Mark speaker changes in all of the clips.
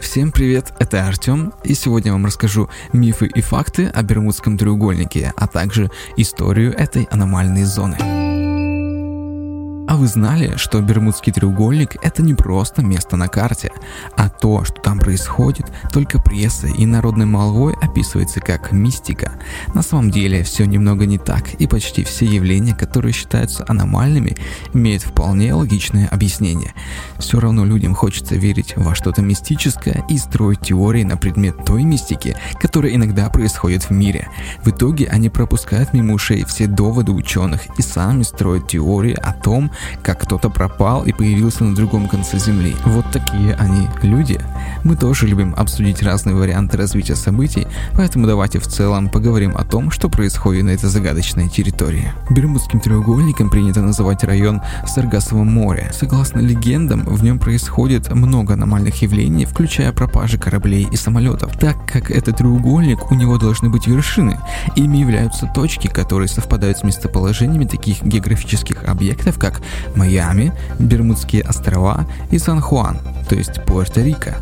Speaker 1: Всем привет, это Артем, и сегодня я вам расскажу мифы и факты о Бермудском треугольнике, а также историю этой аномальной зоны. А вы знали, что Бермудский треугольник – это не просто место на карте, а то, что там происходит, только прессой и народной молвой описывается как мистика. На самом деле все немного не так, и почти все явления, которые считаются аномальными, имеют вполне логичное объяснение. Все равно людям хочется верить во что-то мистическое и строить теории на предмет той мистики, которая иногда происходит в мире. В итоге они пропускают мимо ушей все доводы ученых и сами строят теории о том, как кто-то пропал и появился на другом конце Земли. Вот такие они люди. Мы тоже любим обсудить разные варианты развития событий, поэтому давайте в целом поговорим о том, что происходит на этой загадочной территории. Бермудским треугольником принято называть район Саргасового моря. Согласно легендам, в нем происходит много аномальных явлений, включая пропажи кораблей и самолетов. Так как это треугольник, у него должны быть вершины. Ими являются точки, которые совпадают с местоположениями таких географических объектов, как Майами, Бермудские острова и Сан-Хуан, то есть Пуэрто-Рико.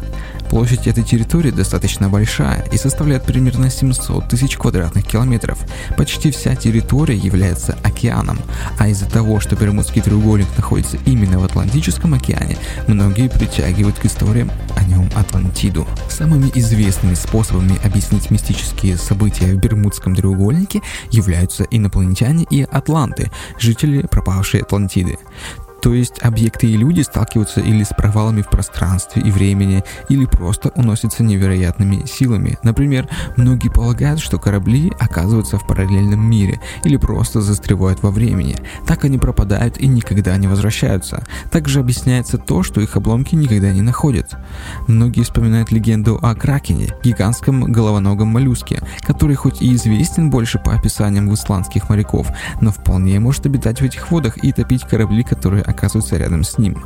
Speaker 1: Площадь этой территории достаточно большая и составляет примерно 700 тысяч квадратных километров. Почти вся территория является океаном, а из-за того, что Бермудский треугольник находится именно в Атлантическом океане, многие притягивают к историям о нем Атлантиду. Самыми известными способами объяснить мистические события в Бермудском треугольнике являются инопланетяне и атланты, жители пропавшей Атлантиды. То есть объекты и люди сталкиваются или с провалами в пространстве и времени, или просто уносятся невероятными силами. Например, многие полагают, что корабли оказываются в параллельном мире или просто застревают во времени. Так они пропадают и никогда не возвращаются. Также объясняется то, что их обломки никогда не находят. Многие вспоминают легенду о Кракене, гигантском головоногом моллюске, который хоть и известен больше по описаниям исландских моряков, но вполне может обитать в этих водах и топить корабли, которые оказываются рядом с ним.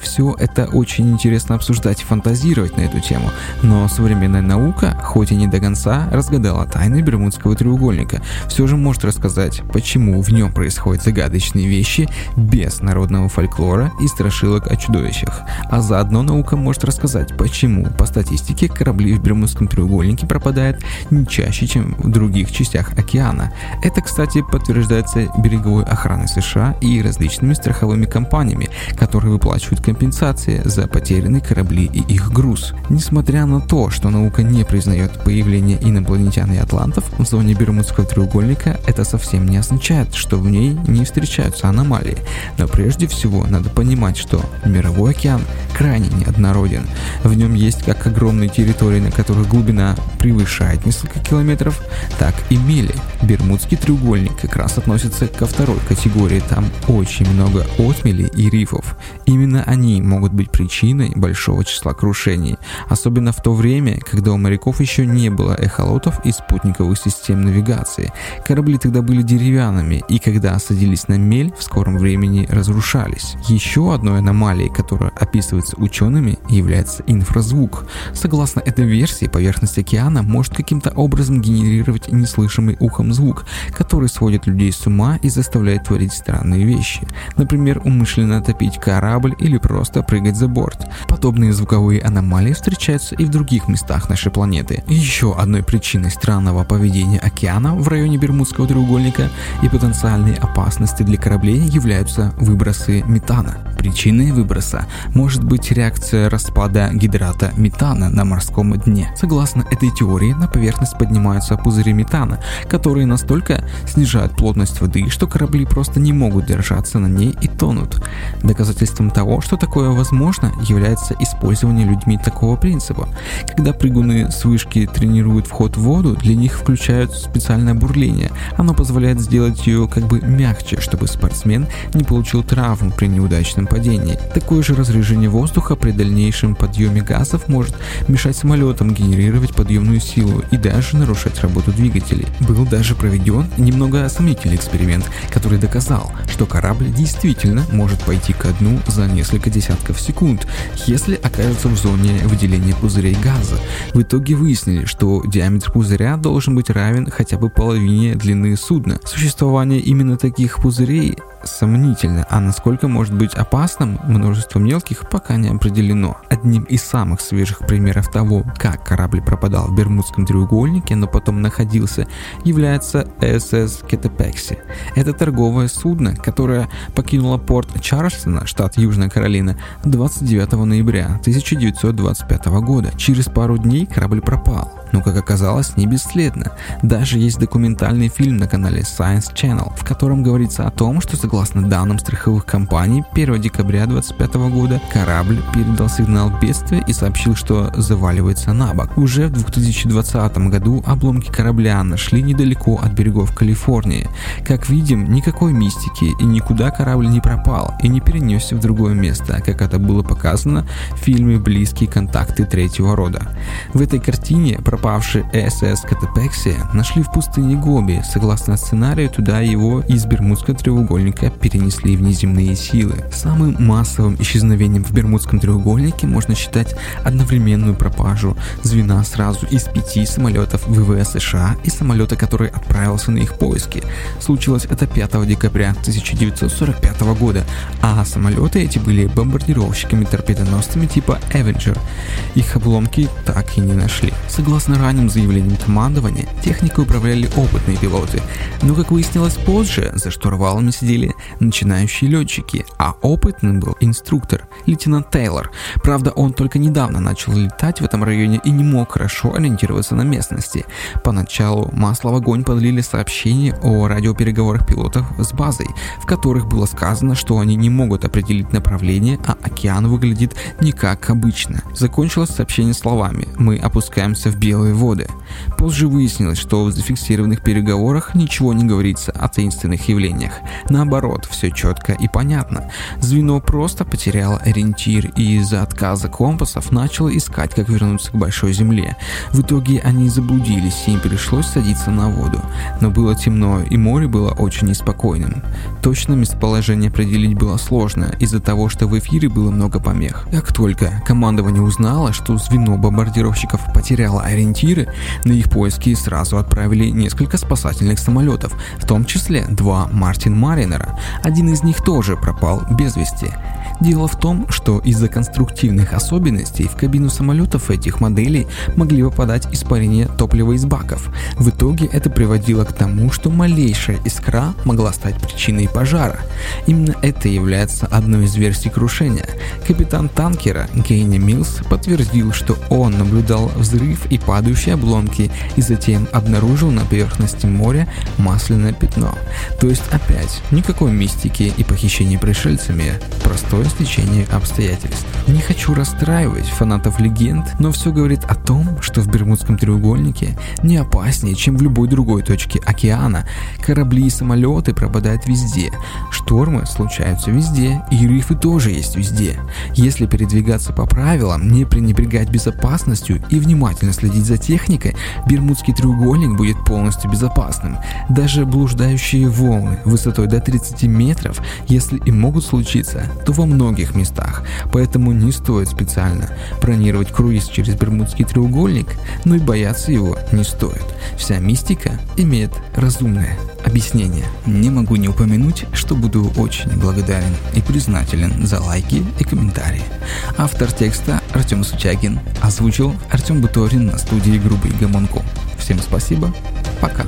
Speaker 1: Все это очень интересно обсуждать и фантазировать на эту тему, но современная наука, хоть и не до конца, разгадала тайны Бермудского треугольника, все же может рассказать, почему в нем происходят загадочные вещи без народного фольклора и страшилок о чудовищах. А заодно наука может рассказать, почему по статистике корабли в Бермудском треугольнике пропадают не чаще, чем в других частях океана. Это, кстати, подтверждается береговой охраной США и различными страховыми компаниями компаниями, которые выплачивают компенсации за потерянные корабли и их груз. Несмотря на то, что наука не признает появление инопланетян и атлантов в зоне Бермудского треугольника, это совсем не означает, что в ней не встречаются аномалии. Но прежде всего надо понимать, что мировой океан крайне неоднороден. В нем есть как огромные территории, на которых глубина превышает несколько километров, так и мели. Бермудский треугольник как раз относится ко второй категории. Там очень много отмелей туннелей и рифов. Именно они могут быть причиной большого числа крушений, особенно в то время, когда у моряков еще не было эхолотов и спутниковых систем навигации. Корабли тогда были деревянными, и когда садились на мель, в скором времени разрушались. Еще одной аномалией, которая описывается учеными, является инфразвук. Согласно этой версии, поверхность океана может каким-то образом генерировать неслышимый ухом звук, который сводит людей с ума и заставляет творить странные вещи. Например, у умышленно топить корабль или просто прыгать за борт. Подобные звуковые аномалии встречаются и в других местах нашей планеты. Еще одной причиной странного поведения океана в районе Бермудского треугольника и потенциальной опасности для кораблей являются выбросы метана. Причиной выброса может быть реакция распада гидрата метана на морском дне. Согласно этой теории, на поверхность поднимаются пузыри метана, которые настолько снижают плотность воды, что корабли просто не могут держаться на ней и тонут. Доказательством того, что такое возможно, является использование людьми такого принципа. Когда прыгуны с вышки тренируют вход в воду, для них включают специальное бурление. Оно позволяет сделать ее как бы мягче, чтобы спортсмен не получил травм при неудачном падении. Такое же разрежение воздуха при дальнейшем подъеме газов может мешать самолетам генерировать подъемную силу и даже нарушать работу двигателей. Был даже проведен немного сомнительный эксперимент, который доказал, что корабль действительно может может пойти ко дну за несколько десятков секунд, если окажется в зоне выделения пузырей газа. В итоге выяснили, что диаметр пузыря должен быть равен хотя бы половине длины судна. Существование именно таких пузырей сомнительно, а насколько может быть опасным множество мелких пока не определено. Одним из самых свежих примеров того, как корабль пропадал в Бермудском треугольнике, но потом находился, является СС Кетепекси. Это торговое судно, которое покинуло порт Чарльстона, штат Южная Каролина, 29 ноября 1925 года. Через пару дней корабль пропал но, как оказалось, не бесследно. Даже есть документальный фильм на канале Science Channel, в котором говорится о том, что согласно данным страховых компаний, 1 декабря 2025 года корабль передал сигнал бедствия и сообщил, что заваливается на бок. Уже в 2020 году обломки корабля нашли недалеко от берегов Калифорнии. Как видим, никакой мистики и никуда корабль не пропал и не перенесся в другое место, как это было показано в фильме «Близкие контакты третьего рода». В этой картине пропавший СС Катапекси нашли в пустыне Гоби. Согласно сценарию, туда его из Бермудского треугольника перенесли внеземные силы. Самым массовым исчезновением в Бермудском треугольнике можно считать одновременную пропажу звена сразу из пяти самолетов ВВС США и самолета, который отправился на их поиски. Случилось это 5 декабря 1945 года, а самолеты эти были бомбардировщиками-торпедоносцами типа Avenger. Их обломки так и не нашли. Согласно ранним заявлениям командования, техникой управляли опытные пилоты, но, как выяснилось позже, за штурвалами сидели начинающие летчики, а опытным был инструктор, лейтенант Тейлор. Правда, он только недавно начал летать в этом районе и не мог хорошо ориентироваться на местности. Поначалу масло в огонь подлили сообщения о радиопереговорах пилотов с базой, в которых было сказано, что они не могут определить направление, а океан выглядит не как обычно. Закончилось сообщение словами «Мы опускаемся в Белые воды. Позже выяснилось, что в зафиксированных переговорах ничего не говорится о таинственных явлениях. Наоборот, все четко и понятно. Звено просто потеряло ориентир и из-за отказа компасов начало искать, как вернуться к Большой Земле. В итоге они заблудились и им пришлось садиться на воду. Но было темно и море было очень неспокойным. Точно местоположение определить было сложно из-за того, что в эфире было много помех. Как только командование узнало, что звено бомбардировщиков потеряло ориентир, ориентиры, на их поиски сразу отправили несколько спасательных самолетов, в том числе два Мартин Маринера. Один из них тоже пропал без вести. Дело в том, что из-за конструктивных особенностей в кабину самолетов этих моделей могли попадать испарения топлива из баков. В итоге это приводило к тому, что малейшая искра могла стать причиной пожара. Именно это является одной из версий крушения. Капитан танкера Гейни Милс подтвердил, что он наблюдал взрыв и падающие обломки и затем обнаружил на поверхности моря масляное пятно. То есть опять никакой мистики и похищения пришельцами, простое стечение обстоятельств. Не хочу расстраивать фанатов легенд, но все говорит о том, что в Бермудском треугольнике не опаснее, чем в любой другой точке океана. Корабли и самолеты пропадают везде, штормы случаются везде, и рифы тоже есть везде. Если передвигаться по правилам, не пренебрегать безопасностью и внимательно следить за техникой, Бермудский треугольник будет полностью безопасным. Даже блуждающие волны высотой до 30 метров, если и могут случиться, то во многих местах, поэтому не стоит специально бронировать круиз через Бермудский треугольник, но и бояться его не стоит. Вся мистика имеет разумное объяснение. Не могу не упомянуть, что буду очень благодарен и признателен за лайки и комментарии. Автор текста Артем Сучагин озвучил Артем Буторин на студии Грубый Гамонко. Всем спасибо, пока.